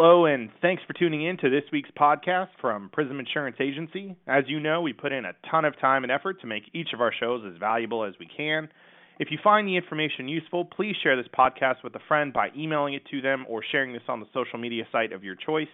Hello, and thanks for tuning in to this week's podcast from Prism Insurance Agency. As you know, we put in a ton of time and effort to make each of our shows as valuable as we can. If you find the information useful, please share this podcast with a friend by emailing it to them or sharing this on the social media site of your choice.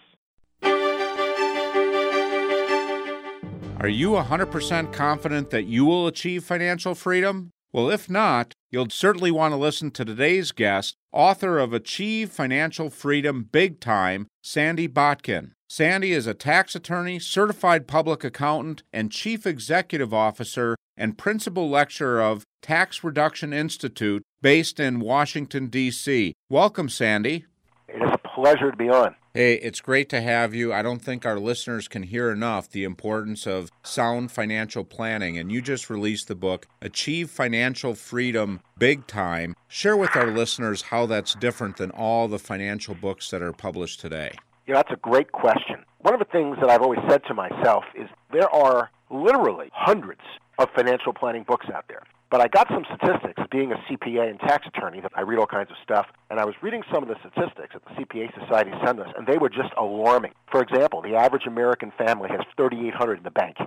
Are you 100% confident that you will achieve financial freedom? Well, if not, you'll certainly want to listen to today's guest, author of Achieve Financial Freedom Big Time, Sandy Botkin. Sandy is a tax attorney, certified public accountant, and chief executive officer and principal lecturer of Tax Reduction Institute based in Washington, D.C. Welcome, Sandy. It is a pleasure to be on. Hey, it's great to have you. I don't think our listeners can hear enough the importance of sound financial planning. And you just released the book, Achieve Financial Freedom Big Time. Share with our listeners how that's different than all the financial books that are published today. You know, that's a great question. One of the things that I've always said to myself is there are literally hundreds of financial planning books out there. But I got some statistics, being a CPA and tax attorney, that I read all kinds of stuff, and I was reading some of the statistics that the CPA Society sent us, and they were just alarming. For example, the average American family has 3,800 in the bank.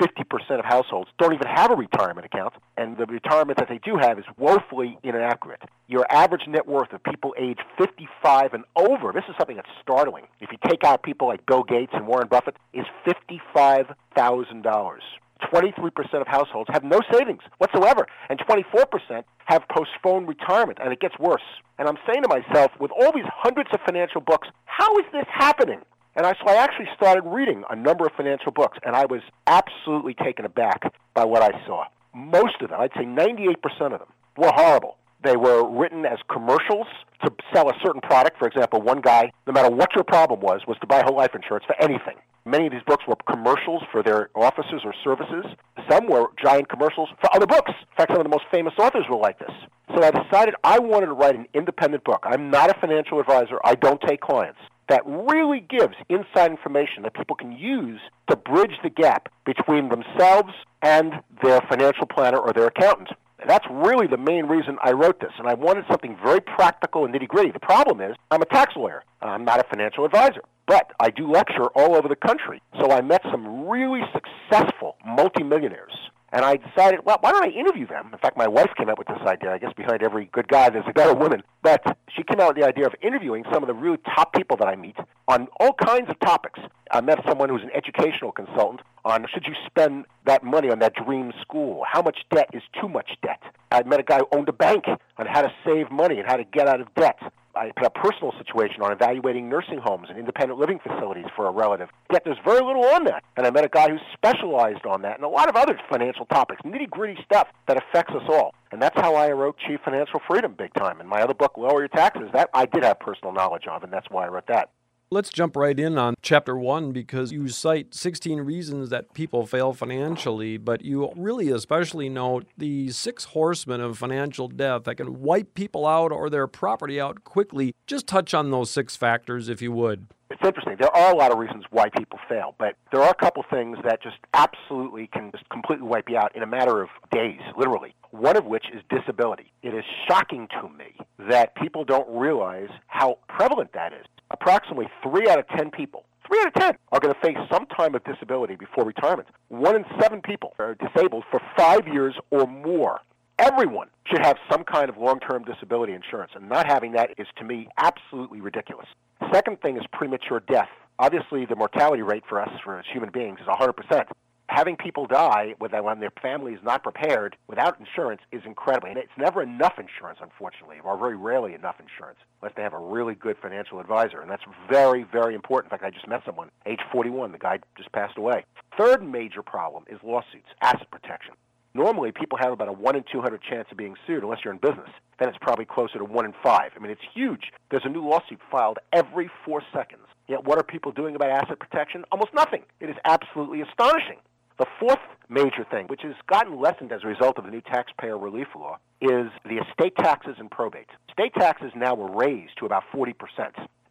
50% of households don't even have a retirement account, and the retirement that they do have is woefully inaccurate. Your average net worth of people age 55 and over, this is something that's startling. If you take out people like Bill Gates and Warren Buffett, is $55,000. 23% of households have no savings whatsoever, and 24% have postponed retirement, and it gets worse. And I'm saying to myself, with all these hundreds of financial books, how is this happening? And I, so I actually started reading a number of financial books, and I was absolutely taken aback by what I saw. Most of them, I'd say 98% of them, were horrible. They were written as commercials to sell a certain product. For example, one guy, no matter what your problem was, was to buy whole life insurance for anything. Many of these books were commercials for their offices or services. Some were giant commercials for other books. In fact, some of the most famous authors were like this. So I decided I wanted to write an independent book. I'm not a financial advisor. I don't take clients. That really gives inside information that people can use to bridge the gap between themselves and their financial planner or their accountant. That's really the main reason I wrote this. And I wanted something very practical and nitty gritty. The problem is, I'm a tax lawyer. I'm not a financial advisor. But I do lecture all over the country. So I met some really successful multimillionaires and I decided, well, why don't I interview them? In fact, my wife came up with this idea. I guess behind every good guy, there's a better woman. But she came out with the idea of interviewing some of the really top people that I meet on all kinds of topics. I met someone who's an educational consultant on should you spend that money on that dream school? How much debt is too much debt? I met a guy who owned a bank on how to save money and how to get out of debt. I put a personal situation on evaluating nursing homes and independent living facilities for a relative. Yet there's very little on that. And I met a guy who specialized on that and a lot of other financial topics, nitty gritty stuff that affects us all. And that's how I wrote Achieve Financial Freedom big time. And my other book, Lower Your Taxes, that I did have personal knowledge of, and that's why I wrote that. Let's jump right in on chapter one because you cite 16 reasons that people fail financially, but you really especially note the six horsemen of financial death that can wipe people out or their property out quickly. Just touch on those six factors if you would. It's interesting. There are a lot of reasons why people fail, but there are a couple things that just absolutely can just completely wipe you out in a matter of days, literally. One of which is disability. It is shocking to me that people don't realize how prevalent that is approximately three out of 10 people, three out of 10 are going to face some time of disability before retirement. One in seven people are disabled for five years or more. Everyone should have some kind of long term disability insurance, and not having that is, to me, absolutely ridiculous. Second thing is premature death. Obviously, the mortality rate for us, for as human beings, is 100% having people die when their family is not prepared without insurance is incredible. And it's never enough insurance, unfortunately, or very rarely enough insurance, unless they have a really good financial advisor. And that's very, very important. In fact, I just met someone, age 41. The guy just passed away. Third major problem is lawsuits, asset protection. Normally, people have about a 1 in 200 chance of being sued unless you're in business. Then it's probably closer to 1 in 5. I mean, it's huge. There's a new lawsuit filed every four seconds. Yet, what are people doing about asset protection? Almost nothing. It is absolutely astonishing. The fourth major thing, which has gotten lessened as a result of the new taxpayer relief law, is the estate taxes and probate. Estate taxes now were raised to about 40%.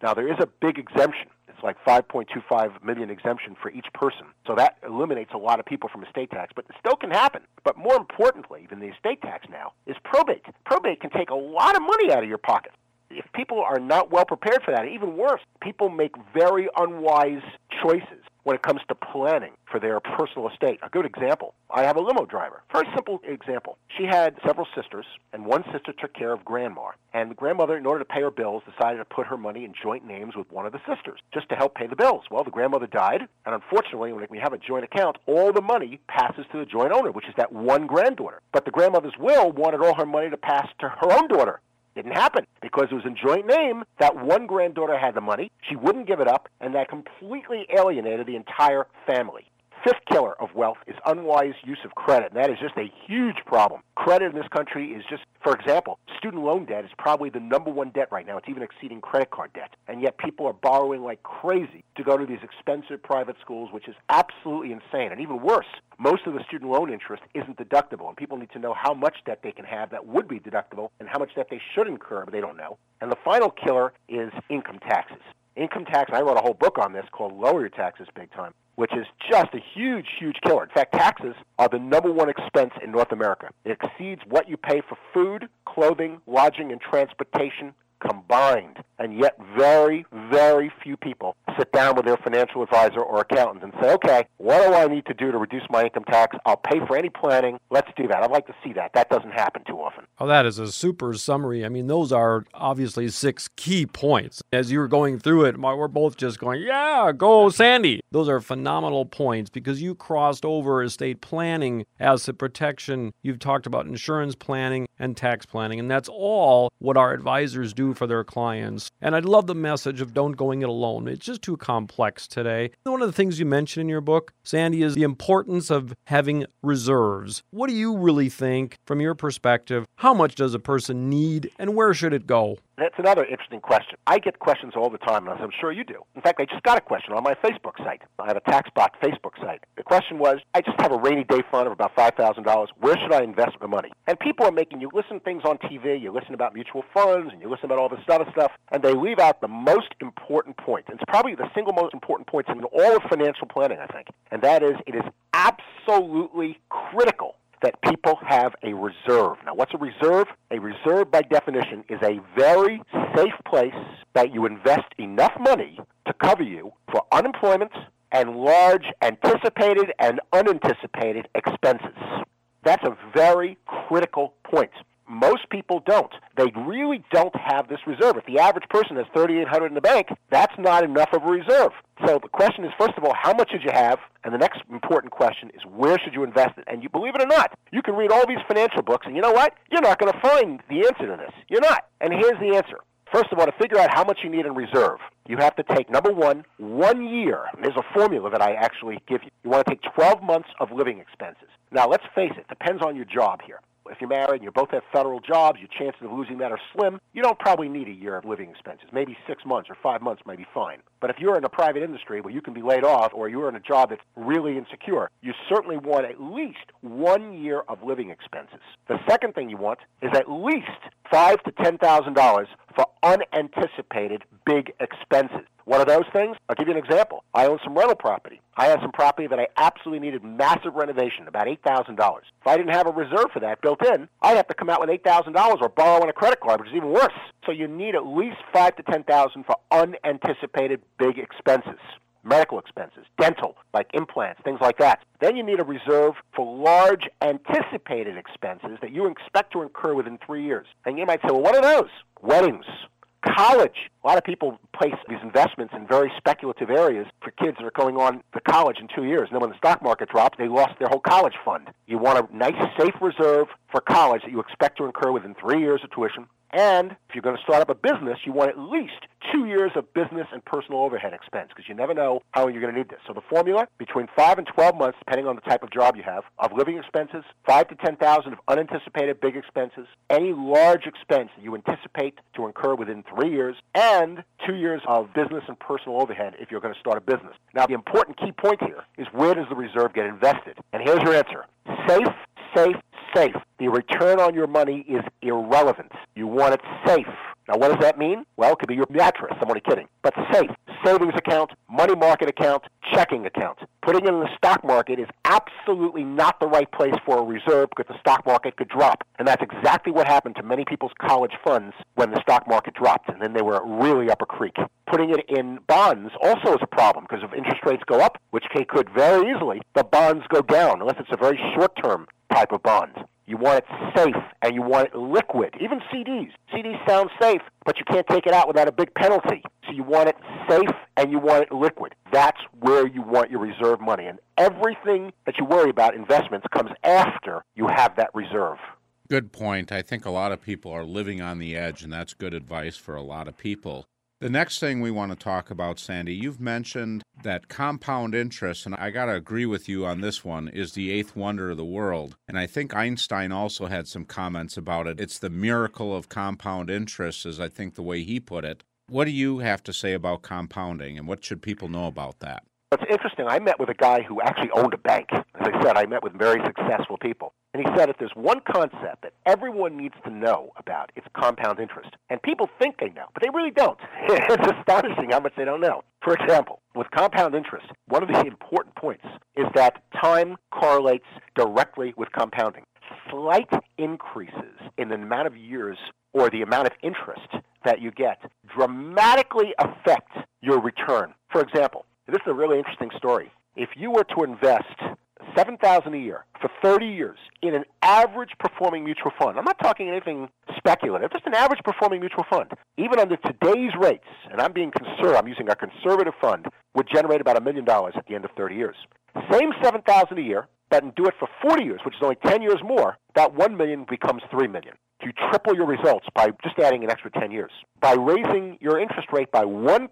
Now, there is a big exemption. It's like 5.25 million exemption for each person. So that eliminates a lot of people from estate tax, but it still can happen. But more importantly than the estate tax now is probate. Probate can take a lot of money out of your pocket if people are not well prepared for that. Even worse, people make very unwise choices when it comes to planning for their personal estate. A good example I have a limo driver. Very simple example. She had several sisters, and one sister took care of grandma. And the grandmother, in order to pay her bills, decided to put her money in joint names with one of the sisters just to help pay the bills. Well, the grandmother died, and unfortunately, when we have a joint account, all the money passes to the joint owner, which is that one granddaughter. But the grandmother's will wanted all her money to pass to her own daughter. Didn't happen because it was in joint name. That one granddaughter had the money. She wouldn't give it up, and that completely alienated the entire family. Fifth killer of wealth is unwise use of credit, and that is just a huge problem. Credit in this country is just, for example, student loan debt is probably the number one debt right now. It's even exceeding credit card debt. And yet people are borrowing like crazy to go to these expensive private schools, which is absolutely insane. And even worse, most of the student loan interest isn't deductible, and people need to know how much debt they can have that would be deductible and how much debt they should incur, but they don't know. And the final killer is income taxes. Income tax, I wrote a whole book on this called Lower Your Taxes Big Time which is just a huge, huge killer. In fact, taxes are the number one expense in North America. It exceeds what you pay for food, clothing, lodging, and transportation combined. And yet, very, very few people sit down with their financial advisor or accountant and say, okay, what do I need to do to reduce my income tax? I'll pay for any planning. Let's do that. I'd like to see that. That doesn't happen too often. Oh, that is a super summary. I mean, those are obviously six key points. As you were going through it, we're both just going, yeah, go Sandy. Those are phenomenal points because you crossed over estate planning, asset protection. You've talked about insurance planning and tax planning, and that's all what our advisors do for their clients. And I love the message of don't going it alone. It's just too complex today. One of the things you mention in your book, Sandy, is the importance of having reserves. What do you really think, from your perspective, how much does a person need and where should it go? That's another interesting question. I get questions all the time, and I'm sure you do. In fact, I just got a question on my Facebook site. I have a TaxBot Facebook site. The question was, I just have a rainy day fund of about $5,000. Where should I invest my money? And people are making you listen to things on TV, you listen about mutual funds, and you listen about all this other stuff, and they leave out the most important point. It's probably the single most important point in all of financial planning, I think. And that is, it is absolutely critical that people have a reserve. Now, what's a reserve? A reserve, by definition, is a very safe place that you invest enough money to cover you for unemployment and large anticipated and unanticipated expenses. That's a very critical point. Most people don't. They really don't have this reserve. If the average person has 3800 in the bank, that's not enough of a reserve. So the question is first of all, how much should you have? And the next important question is where should you invest it? And you believe it or not, you can read all these financial books and you know what? You're not going to find the answer to this. You're not. And here's the answer. First of all, to figure out how much you need in reserve, you have to take number one, one year. There's a formula that I actually give you. You want to take 12 months of living expenses. Now, let's face it, depends on your job here if you're married and you both have federal jobs, your chances of losing that are slim. You don't probably need a year of living expenses. Maybe six months or five months may be fine. But if you're in a private industry where you can be laid off or you're in a job that's really insecure, you certainly want at least one year of living expenses. The second thing you want is at least five to ten thousand dollars for unanticipated big expenses. One of those things? I'll give you an example. I own some rental property. I had some property that I absolutely needed massive renovation, about $8,000. If I didn't have a reserve for that built in, I'd have to come out with $8,000 or borrow on a credit card, which is even worse. So you need at least 5 to 10,000 for unanticipated big expenses medical expenses, dental, like implants, things like that. Then you need a reserve for large anticipated expenses that you expect to incur within three years. And you might say, well, what are those? Weddings, college. A lot of people place these investments in very speculative areas for kids that are going on to college in two years. And then when the stock market drops, they lost their whole college fund. You want a nice, safe reserve for college that you expect to incur within three years of tuition. And if you're going to start up a business, you want at least two years of business and personal overhead expense because you never know how you're going to need this. So the formula between five and 12 months, depending on the type of job you have, of living expenses, five to 10,000 of unanticipated big expenses, any large expense that you anticipate to incur within three years, and two years of business and personal overhead if you're going to start a business. Now, the important key point here is where does the reserve get invested? And here's your answer. Safe, safe, safe. The return on your money is irrelevant. You want it safe. Now, what does that mean? Well, it could be your mattress. I'm only kidding. But safe. savings account, money market account, checking account. Putting it in the stock market is absolutely not the right place for a reserve because the stock market could drop. And that's exactly what happened to many people's college funds when the stock market dropped, and then they were really up a creek. Putting it in bonds also is a problem because if interest rates go up, which they could very easily, the bonds go down unless it's a very short term type of bond. You want it safe and you want it liquid. Even CDs. CDs sound safe, but you can't take it out without a big penalty. So you want it safe and you want it liquid. That's where you want your reserve money. And everything that you worry about investments comes after you have that reserve. Good point. I think a lot of people are living on the edge, and that's good advice for a lot of people. The next thing we want to talk about, Sandy, you've mentioned that compound interest, and I got to agree with you on this one, is the eighth wonder of the world. And I think Einstein also had some comments about it. It's the miracle of compound interest, is I think the way he put it. What do you have to say about compounding, and what should people know about that? It's interesting. I met with a guy who actually owned a bank. As I said, I met with very successful people. And he said if there's one concept that everyone needs to know about, it's compound interest. And people think they know, but they really don't. it's astonishing how much they don't know. For example, with compound interest, one of the important points is that time correlates directly with compounding. Slight increases in the amount of years or the amount of interest that you get dramatically affect your return. For example, this is a really interesting story. If you were to invest 7000 a year for 30 years in an average performing mutual fund. I'm not talking anything speculative, just an average performing mutual fund. Even under today's rates, and I'm being conservative, I'm using a conservative fund, would generate about a million dollars at the end of 30 years. Same 7000 a year, but do it for 40 years, which is only 10 years more, that 1 million becomes 3 million. You triple your results by just adding an extra 10 years. By raising your interest rate by 1%,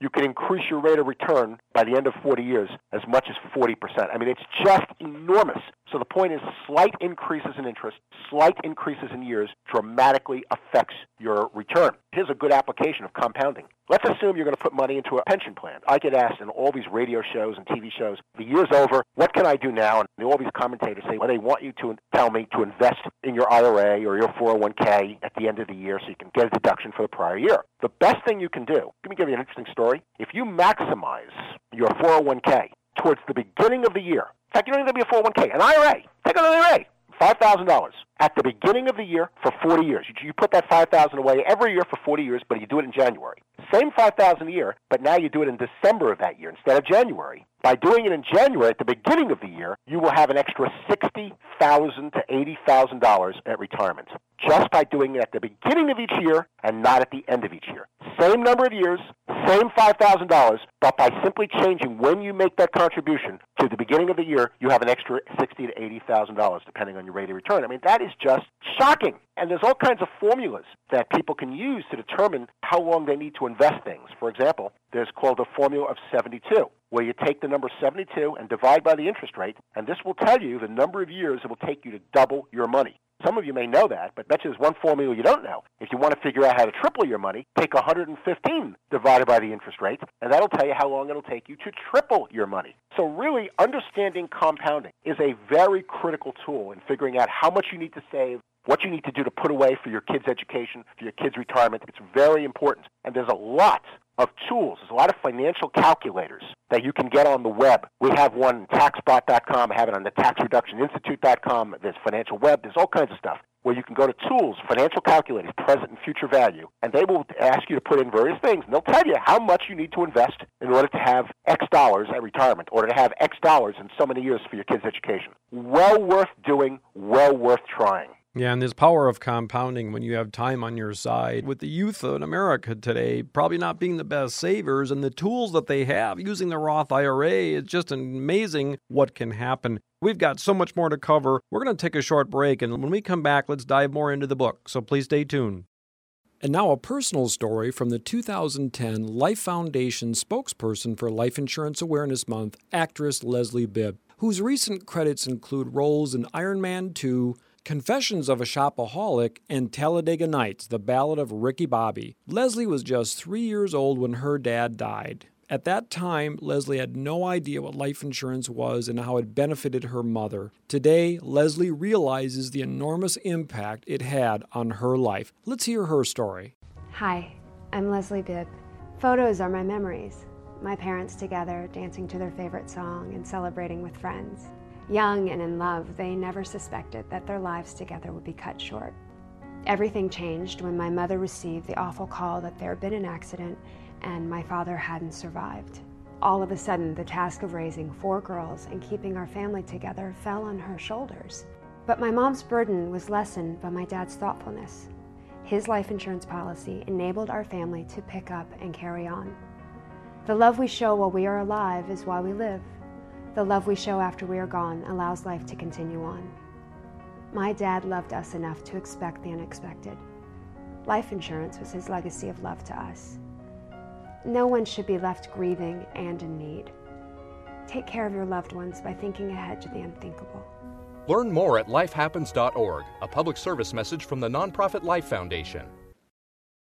you can increase your rate of return by the end of 40 years as much as 40%. I mean, it's just enormous. So the point is slight increases in interest, slight increases in years dramatically affects your return. Here's a good application of compounding. Let's assume you're going to put money into a pension plan. I get asked in all these radio shows and TV shows, the year's over, what can I do now? And all these commentators say, well, they want you to tell me to invest in your IRA or your 401k at the end of the year so you can get a deduction for the prior year. The best thing you can do, let me give you an interesting story. If you maximize your 401k towards the beginning of the year, in fact, you don't even be a 401k, an IRA, take an IRA, $5,000 at the beginning of the year for 40 years. You put that 5000 away every year for 40 years, but you do it in January. Same 5000 a year, but now you do it in December of that year instead of January. By doing it in January at the beginning of the year, you will have an extra 60,000 to $80,000 at retirement just by doing it at the beginning of each year and not at the end of each year. Same number of years, same $5,000, but by simply changing when you make that contribution to the beginning of the year, you have an extra 60,000 to $80,000 depending on your rate of return. I mean, that is just shocking. And there's all kinds of formulas that people can use to determine how long they need to invest things. For example, there's called a formula of 72, where you take the number 72 and divide by the interest rate, and this will tell you the number of years it will take you to double your money. Some of you may know that, but bet you there's one formula you don't know. If you want to figure out how to triple your money, take 115 divided by the interest rate, and that'll tell you how long it'll take you to triple your money. So really, understanding compounding is a very critical tool in figuring out how much you need to save, what you need to do to put away for your kids' education, for your kids' retirement. It's very important. And there's a lot of tools. There's a lot of financial calculators that you can get on the web. We have one, taxbot.com. I have it on the taxreductioninstitute.com. There's financial web. There's all kinds of stuff where you can go to tools, financial calculators, present and future value, and they will ask you to put in various things. And they'll tell you how much you need to invest in order to have X dollars at retirement, or to have X dollars in so many years for your kids' education. Well worth doing, well worth trying. Yeah, and this power of compounding when you have time on your side. With the youth in America today probably not being the best savers and the tools that they have using the Roth IRA, it's just amazing what can happen. We've got so much more to cover. We're going to take a short break, and when we come back, let's dive more into the book. So please stay tuned. And now, a personal story from the 2010 Life Foundation spokesperson for Life Insurance Awareness Month, actress Leslie Bibb, whose recent credits include roles in Iron Man 2. Confessions of a Shopaholic, and Talladega Nights, the ballad of Ricky Bobby. Leslie was just three years old when her dad died. At that time, Leslie had no idea what life insurance was and how it benefited her mother. Today, Leslie realizes the enormous impact it had on her life. Let's hear her story. Hi, I'm Leslie Bibb. Photos are my memories. My parents together, dancing to their favorite song and celebrating with friends. Young and in love, they never suspected that their lives together would be cut short. Everything changed when my mother received the awful call that there had been an accident and my father hadn't survived. All of a sudden, the task of raising four girls and keeping our family together fell on her shoulders. But my mom's burden was lessened by my dad's thoughtfulness. His life insurance policy enabled our family to pick up and carry on. The love we show while we are alive is why we live. The love we show after we are gone allows life to continue on. My dad loved us enough to expect the unexpected. Life insurance was his legacy of love to us. No one should be left grieving and in need. Take care of your loved ones by thinking ahead to the unthinkable. Learn more at lifehappens.org, a public service message from the nonprofit Life Foundation.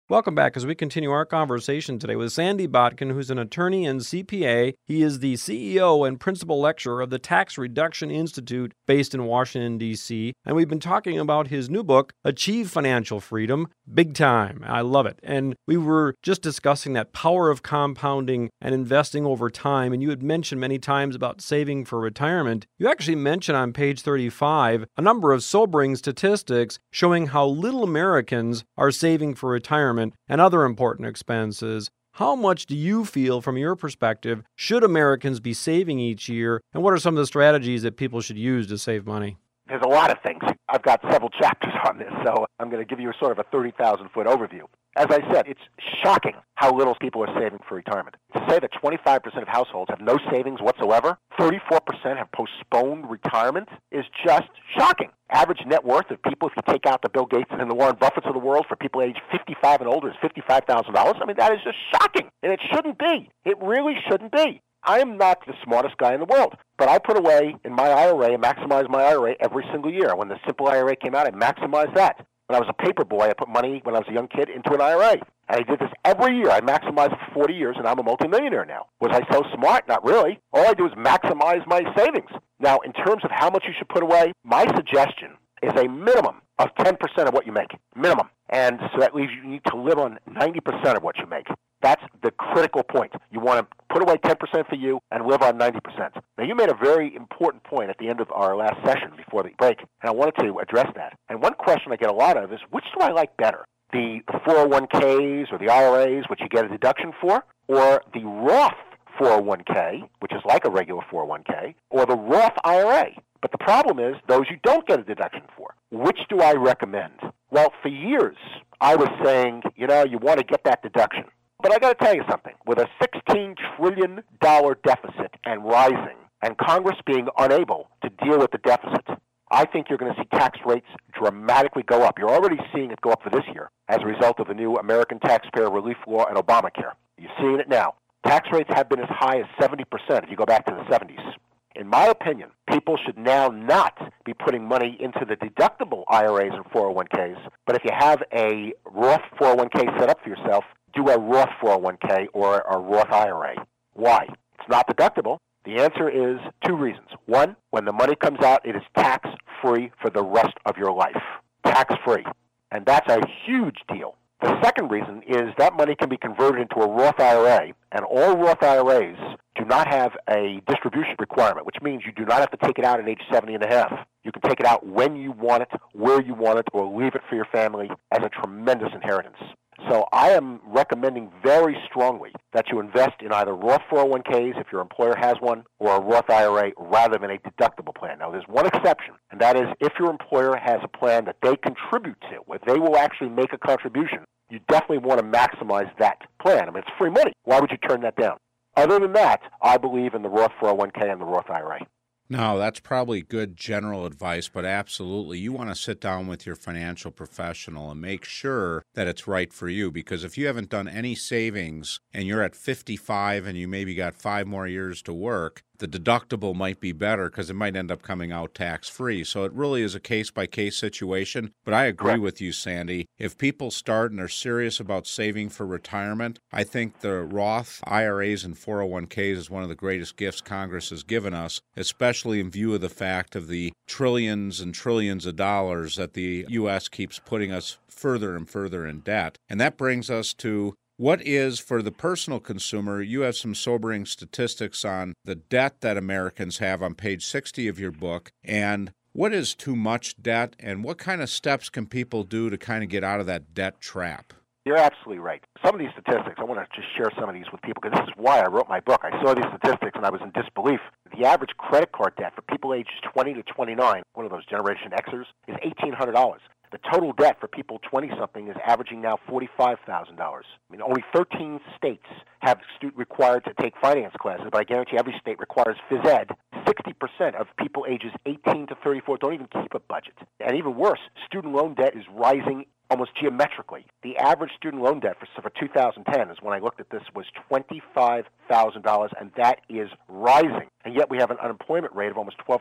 Welcome back as we continue our conversation today with Sandy Botkin, who's an attorney and CPA. He is the CEO and principal lecturer of the Tax Reduction Institute based in Washington, D.C. And we've been talking about his new book, Achieve Financial Freedom, big time. I love it. And we were just discussing that power of compounding and investing over time. And you had mentioned many times about saving for retirement. You actually mentioned on page 35 a number of sobering statistics showing how little Americans are saving for retirement and other important expenses. How much do you feel, from your perspective, should Americans be saving each year? And what are some of the strategies that people should use to save money? There's a lot of things. I've got several chapters on this, so I'm going to give you a sort of a 30,000 foot overview. As I said, it's shocking how little people are saving for retirement. To say that 25% of households have no savings whatsoever, 34% have postponed retirement, is just shocking. Average net worth of people, if you take out the Bill Gates and the Warren Buffetts of the world, for people age 55 and older, is $55,000. I mean, that is just shocking. And it shouldn't be. It really shouldn't be. I am not the smartest guy in the world, but I put away in my IRA maximize my IRA every single year. When the simple IRA came out, I maximized that. When I was a paper boy, I put money when I was a young kid into an IRA. And I did this every year. I maximized for 40 years, and I'm a multimillionaire now. Was I so smart? Not really. All I do is maximize my savings. Now, in terms of how much you should put away, my suggestion is a minimum of 10% of what you make. Minimum. And so that leaves you need to live on 90% of what you make. That's the critical point. You want to put away 10% for you and live on 90%. Now, you made a very important point at the end of our last session before the break, and I wanted to address that. And one question I get a lot of is which do I like better? The 401ks or the IRAs, which you get a deduction for, or the Roth 401k, which is like a regular 401k, or the Roth IRA? But the problem is those you don't get a deduction for. Which do I recommend? Well, for years, I was saying, you know, you want to get that deduction. But I got to tell you something. With a $16 trillion deficit and rising, and Congress being unable to deal with the deficit, I think you're going to see tax rates dramatically go up. You're already seeing it go up for this year as a result of the new American Taxpayer Relief Law and Obamacare. You're seeing it now. Tax rates have been as high as 70% if you go back to the 70s. In my opinion, people should now not be putting money into the deductible IRAs and 401ks, but if you have a Roth 401k set up for yourself, do a Roth 401k or a Roth IRA. Why? It's not deductible. The answer is two reasons. One, when the money comes out, it is tax free for the rest of your life. Tax free. And that's a huge deal. The second reason is that money can be converted into a Roth IRA, and all Roth IRAs do not have a distribution requirement, which means you do not have to take it out at age 70 and a half. You can take it out when you want it, where you want it, or leave it for your family as a tremendous inheritance. So I am recommending very strongly that you invest in either Roth 401ks if your employer has one or a Roth IRA rather than a deductible plan. Now there's one exception, and that is if your employer has a plan that they contribute to, where they will actually make a contribution, you definitely want to maximize that plan. I mean, it's free money. Why would you turn that down? Other than that, I believe in the Roth 401k and the Roth IRA. No, that's probably good general advice, but absolutely, you want to sit down with your financial professional and make sure that it's right for you. Because if you haven't done any savings and you're at 55 and you maybe got five more years to work, the deductible might be better because it might end up coming out tax free. So it really is a case by case situation. But I agree Correct. with you, Sandy. If people start and are serious about saving for retirement, I think the Roth IRAs and 401ks is one of the greatest gifts Congress has given us, especially in view of the fact of the trillions and trillions of dollars that the U.S. keeps putting us further and further in debt. And that brings us to What is, for the personal consumer, you have some sobering statistics on the debt that Americans have on page 60 of your book. And what is too much debt, and what kind of steps can people do to kind of get out of that debt trap? You're absolutely right. Some of these statistics, I want to just share some of these with people because this is why I wrote my book. I saw these statistics and I was in disbelief. The average credit card debt for people ages 20 to 29, one of those Generation Xers, is $1,800. The total debt for people 20 something is averaging now $45,000. I mean, only 13 states have student required to take finance classes, but I guarantee every state requires phys ed. 60% of people ages 18 to 34 don't even keep a budget. And even worse, student loan debt is rising almost geometrically. The average student loan debt for, for 2010 is when I looked at this was $25,000 and that is rising. And yet we have an unemployment rate of almost 12%,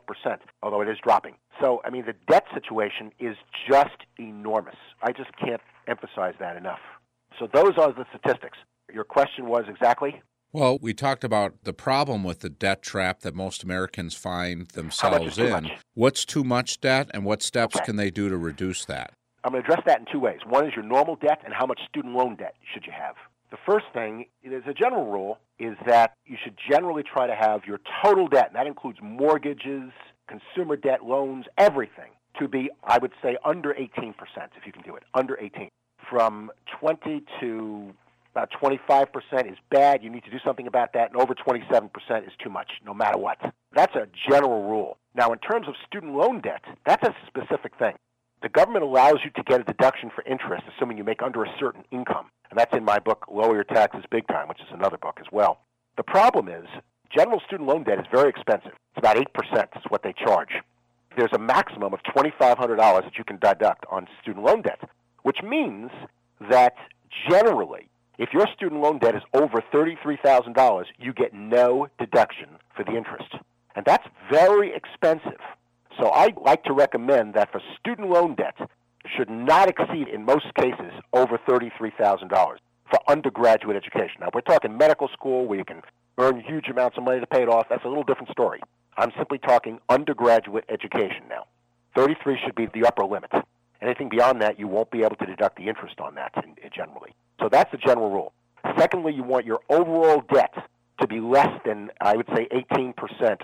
although it is dropping. So, I mean, the debt situation is just enormous. I just can't emphasize that enough. So those are the statistics. Your question was exactly? Well, we talked about the problem with the debt trap that most Americans find themselves in. Much? What's too much debt, and what steps okay. can they do to reduce that? I'm going to address that in two ways. One is your normal debt and how much student loan debt should you have. The first thing, as a general rule, is that you should generally try to have your total debt, and that includes mortgages, consumer debt, loans, everything, to be, I would say, under 18%, if you can do it, under 18. From 20 to about 25% is bad. You need to do something about that. And over 27% is too much, no matter what. That's a general rule. Now, in terms of student loan debt, that's a specific thing. The government allows you to get a deduction for interest, assuming you make under a certain income. And that's in my book, Lower Your Taxes Big Time, which is another book as well. The problem is, general student loan debt is very expensive. It's about 8% is what they charge. There's a maximum of $2,500 that you can deduct on student loan debt, which means that generally, if your student loan debt is over $33,000, you get no deduction for the interest. And that's very expensive. So I like to recommend that for student loan debt should not exceed, in most cases, over $33,000 for undergraduate education. Now, we're talking medical school where you can earn huge amounts of money to pay it off. That's a little different story. I'm simply talking undergraduate education now. 33 should be the upper limit. Anything beyond that, you won't be able to deduct the interest on that in, in generally. So that's the general rule. Secondly, you want your overall debt to be less than, I would say, 18%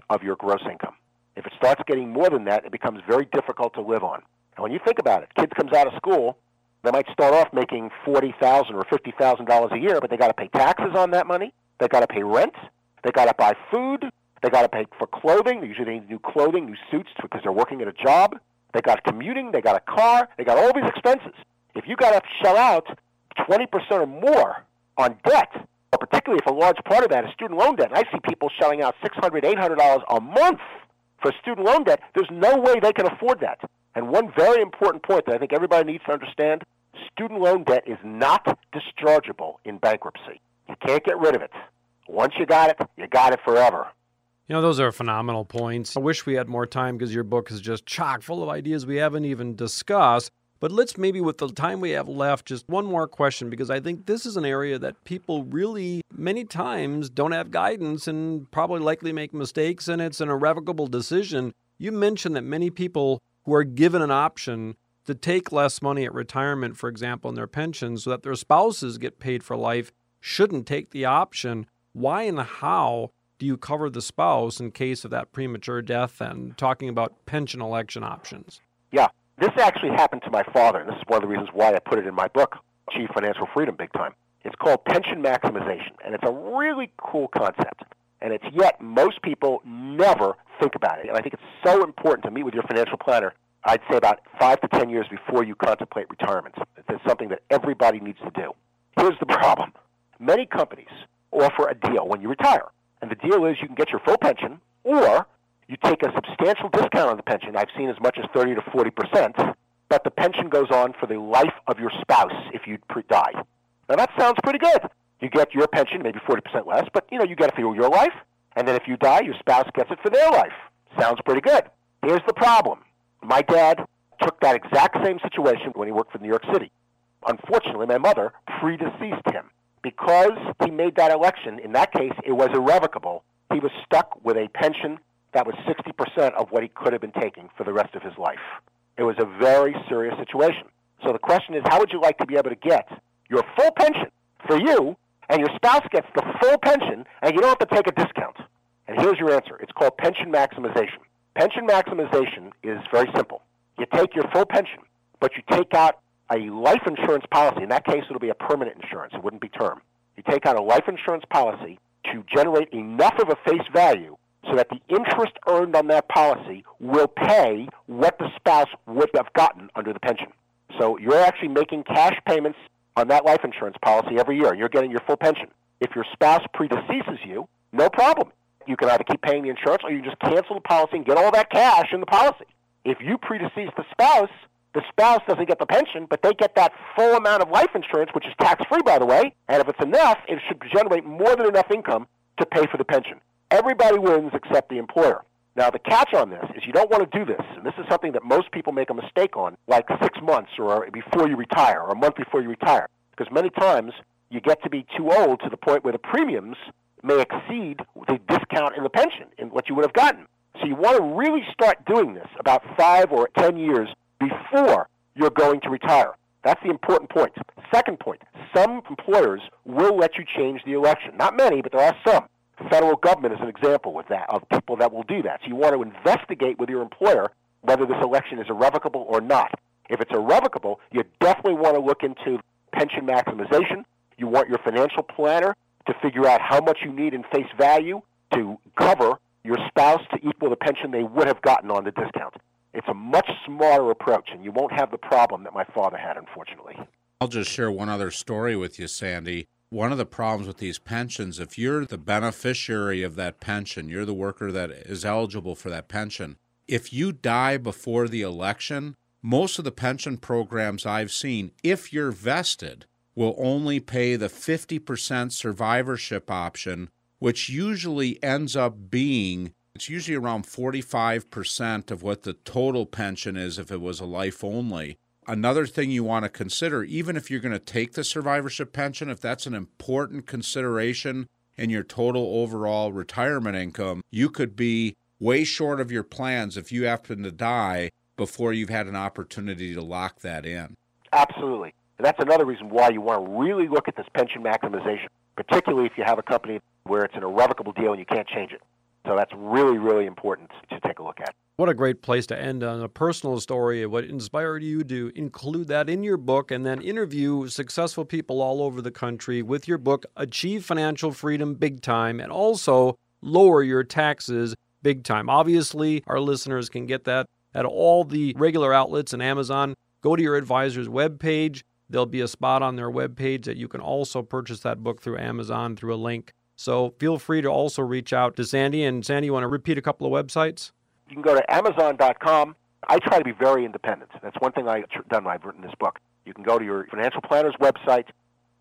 of your gross income. If it starts getting more than that, it becomes very difficult to live on. And when you think about it, kids comes out of school, they might start off making forty thousand or fifty thousand dollars a year, but they got to pay taxes on that money. They got to pay rent. They got to buy food. They got to pay for clothing. Usually they need new clothing, new suits because they're working at a job. They got commuting. They got a car. They got all these expenses. If you got to shell out twenty percent or more on debt, or particularly if a large part of that is student loan debt, I see people shelling out six hundred, eight hundred dollars a month for student loan debt, there's no way they can afford that. And one very important point that I think everybody needs to understand student loan debt is not dischargeable in bankruptcy. You can't get rid of it. Once you got it, you got it forever. You know, those are phenomenal points. I wish we had more time because your book is just chock full of ideas we haven't even discussed. But let's maybe, with the time we have left, just one more question because I think this is an area that people really, many times, don't have guidance and probably likely make mistakes, and it's an irrevocable decision. You mentioned that many people who are given an option to take less money at retirement, for example, in their pension, so that their spouses get paid for life, shouldn't take the option. Why and how do you cover the spouse in case of that premature death and talking about pension election options? Yeah. This actually happened to my father, and this is one of the reasons why I put it in my book, Achieve Financial Freedom Big Time. It's called pension maximization, and it's a really cool concept. And it's yet most people never think about it. And I think it's so important to meet with your financial planner, I'd say about five to ten years before you contemplate retirement. It's something that everybody needs to do. Here's the problem many companies offer a deal when you retire. And the deal is you can get your full pension, or you take a substantial discount on the pension. I've seen as much as 30 to 40 percent, but the pension goes on for the life of your spouse if you die. Now that sounds pretty good. You get your pension, maybe 40 percent less, but you know you get it for your life, and then if you die, your spouse gets it for their life. Sounds pretty good. Here's the problem. My dad took that exact same situation when he worked for New York City. Unfortunately, my mother predeceased him. Because he made that election, in that case, it was irrevocable. He was stuck with a pension that was 60% of what he could have been taking for the rest of his life. It was a very serious situation. So the question is, how would you like to be able to get your full pension for you, and your spouse gets the full pension, and you don't have to take a discount. And here's your answer it's called pension maximization. Pension maximization is very simple. You take your full pension, but you take out a life insurance policy. In that case, it'll be a permanent insurance, it wouldn't be term. You take out a life insurance policy to generate enough of a face value so that the interest earned on that policy will pay what the spouse would have gotten under the pension. So you're actually making cash payments on that life insurance policy every year. You're getting your full pension. If your spouse predeceases you, no problem. You can either keep paying the insurance or you just cancel the policy and get all that cash in the policy. If you predecease the spouse, the spouse doesn't get the pension, but they get that full amount of life insurance, which is tax free, by the way. And if it's enough, it should generate more than enough income to pay for the pension. Everybody wins except the employer. Now, the catch on this is you don't want to do this, and this is something that most people make a mistake on, like six months or before you retire, or a month before you retire, because many times you get to be too old to the point where the premiums may exceed the discount in the pension in what you would have gotten. So you want to really start doing this about five or ten years before you're going to retire. That's the important point. Second point, some employers will let you change the election. Not many, but there are some. Federal government is an example of that, of people that will do that. So you want to investigate with your employer whether this election is irrevocable or not. If it's irrevocable, you definitely want to look into pension maximization. You want your financial planner to figure out how much you need in face value to cover your spouse to equal the pension they would have gotten on the discount. It's a much smarter approach, and you won't have the problem that my father had, unfortunately. I'll just share one other story with you, Sandy. One of the problems with these pensions, if you're the beneficiary of that pension, you're the worker that is eligible for that pension, if you die before the election, most of the pension programs I've seen, if you're vested, will only pay the 50% survivorship option, which usually ends up being it's usually around 45% of what the total pension is if it was a life only. Another thing you want to consider, even if you're going to take the survivorship pension, if that's an important consideration in your total overall retirement income, you could be way short of your plans if you happen to die before you've had an opportunity to lock that in. Absolutely. And that's another reason why you want to really look at this pension maximization, particularly if you have a company where it's an irrevocable deal and you can't change it. So that's really, really important to take a look at. What a great place to end on a personal story of what inspired you to include that in your book and then interview successful people all over the country with your book, Achieve Financial Freedom Big Time, and also lower your taxes big time. Obviously, our listeners can get that at all the regular outlets and Amazon. Go to your advisor's webpage. There'll be a spot on their webpage that you can also purchase that book through Amazon through a link. So feel free to also reach out to Sandy. And Sandy, you want to repeat a couple of websites? You can go to Amazon.com. I try to be very independent. That's one thing I've done when I've written this book. You can go to your financial planner's website.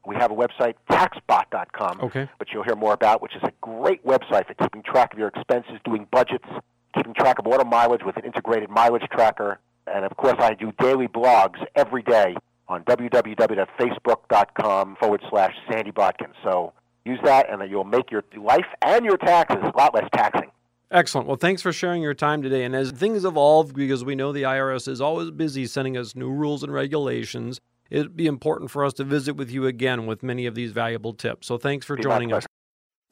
We have a website, taxbot.com, okay. which you'll hear more about, which is a great website for keeping track of your expenses, doing budgets, keeping track of auto mileage with an integrated mileage tracker. And of course, I do daily blogs every day on www.facebook.com forward slash Sandy Botkin. So use that, and you'll make your life and your taxes a lot less taxing. Excellent. Well, thanks for sharing your time today. And as things evolve, because we know the IRS is always busy sending us new rules and regulations, it'd be important for us to visit with you again with many of these valuable tips. So thanks for joining us.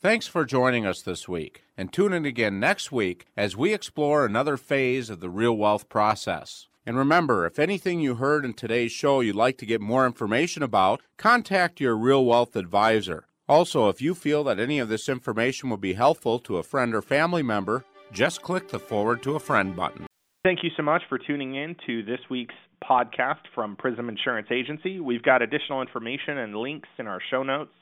Thanks for joining us this week, and tune in again next week as we explore another phase of the real wealth process. And remember, if anything you heard in today's show you'd like to get more information about, contact your real wealth advisor. Also, if you feel that any of this information will be helpful to a friend or family member, just click the Forward to a Friend button. Thank you so much for tuning in to this week's podcast from Prism Insurance Agency. We've got additional information and links in our show notes,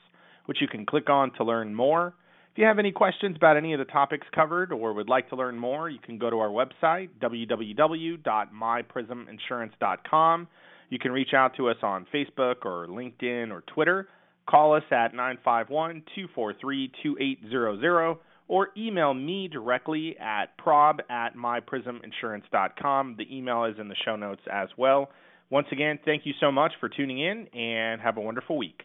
which you can click on to learn more. If you have any questions about any of the topics covered or would like to learn more, you can go to our website, www.myprisminsurance.com. You can reach out to us on Facebook or LinkedIn or Twitter. Call us at 951 243 2800 or email me directly at prob at myprisminsurance.com. The email is in the show notes as well. Once again, thank you so much for tuning in and have a wonderful week.